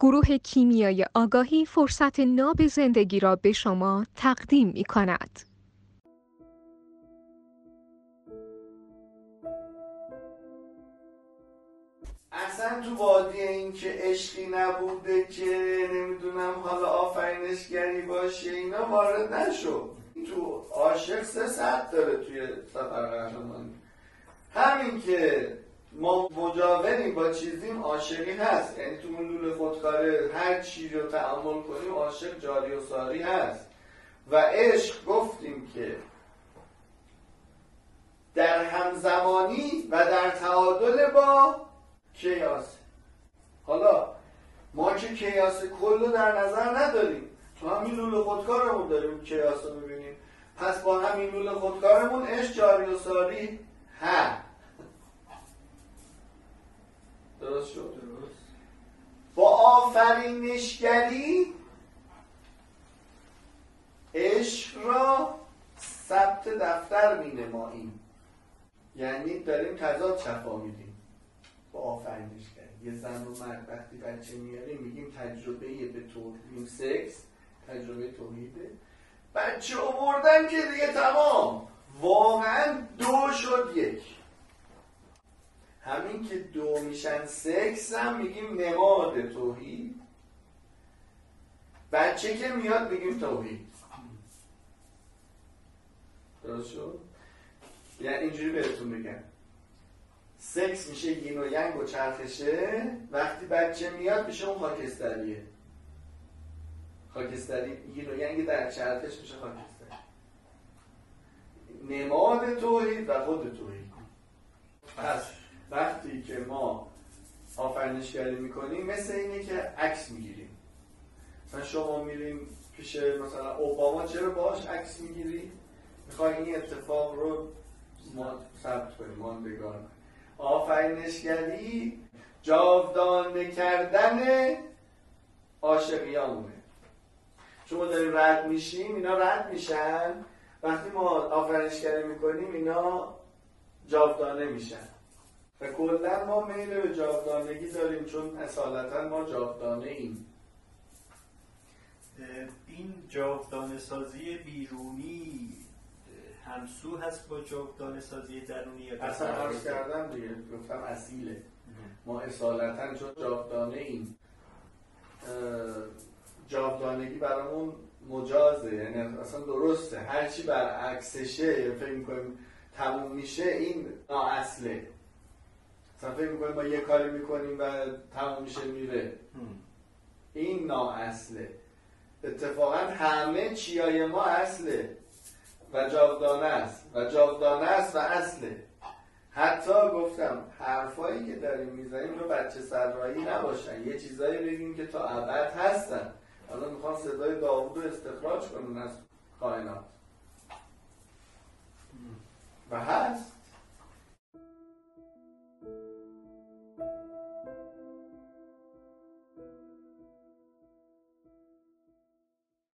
گروه کیمیای آگاهی فرصت ناب زندگی را به شما تقدیم می کند. اصلا تو وادی این که عشقی نبوده که نمی‌دونم حالا آفرینشگری باشه اینا وارد نشو تو عاشق سه ساعت داره توی سفر قهرمانی همین که ما مجاوریم با چیزیم عاشقی هست. یعنی تو اون لول خودکاره هر چی رو تعامل کنیم عاشق جاری و ساری هست. و عشق گفتیم که در همزمانی و در تعادل با کیاس. حالا ما که کیاس کل رو در نظر نداریم. تو همین لول خودکارمون داریم کیاس رو می‌بینیم. پس با همین لول خودکارمون عشق جاری و ساری هست. درست شد درست. با آفرینشگری عشق را ثبت دفتر می نماییم یعنی داریم تضاد شفا میدیم. با آفرینشگری. یه زن و مرد وقتی بچه میاریم میگیم تجربه به توحید. سکس تجربه توحیده. بچه آوردن که دیگه تمام. واقعا دو شد یک. همین که دو میشن سکس هم میگیم نماد توحید. بچه که میاد میگیم توحید. درست شد؟ یعنی اینجوری بهتون بگم. سکس میشه یین و ینگ و چرخشه. وقتی بچه میاد میشه اون خاکستریه. خاکستری یین و ینگ در چرخش میشه خاکستری. نماد توحید و خود توحید. پس وقتی که ما آفرینشگری می‌کنیم مثل اینه که عکس می‌گیریم. مثلا شما میریم پیش مثلا اوباما چرا باش عکس می‌گیری؟ می‌خوای این اتفاق رو ما ثبت کنیم ماندگار آفرینشگری جاودانه کردن عاشقیامونه شما داریم رد میشیم اینا رد میشن. وقتی ما آفرینشگری می‌کنیم اینا جاودانه میشن. و کلا ما میل به جاودانگی داریم چون اصالتا ما جاودانه ایم. این جاودانه سازی بیرونی همسو هست با جاودانه سازی درونی اصلا عرض کردم دیگه گفتم اصیله. ما اصالتا چون جاودانه ایم. جاودانگی برامون مجازه یعنی اصلا درسته. هرچی برعکسشه فکر می‌کنیم تموم میشه این نااصله. مثلا فکر می‌کنیم ما یه کاری می‌کنیم و تموم میشه میره. این نااصله. اتفاقا همه چیای ما اصله و جاودانه است. و جاودانه است و اصله. حتی گفتم حرفایی که داریم می‌زنیم رو بچه سرایی نباشن. یه چیزایی بگیم که تا ابد هستن. حالا می‌خوام صدای داوود رو استخراج کنن از کائنات.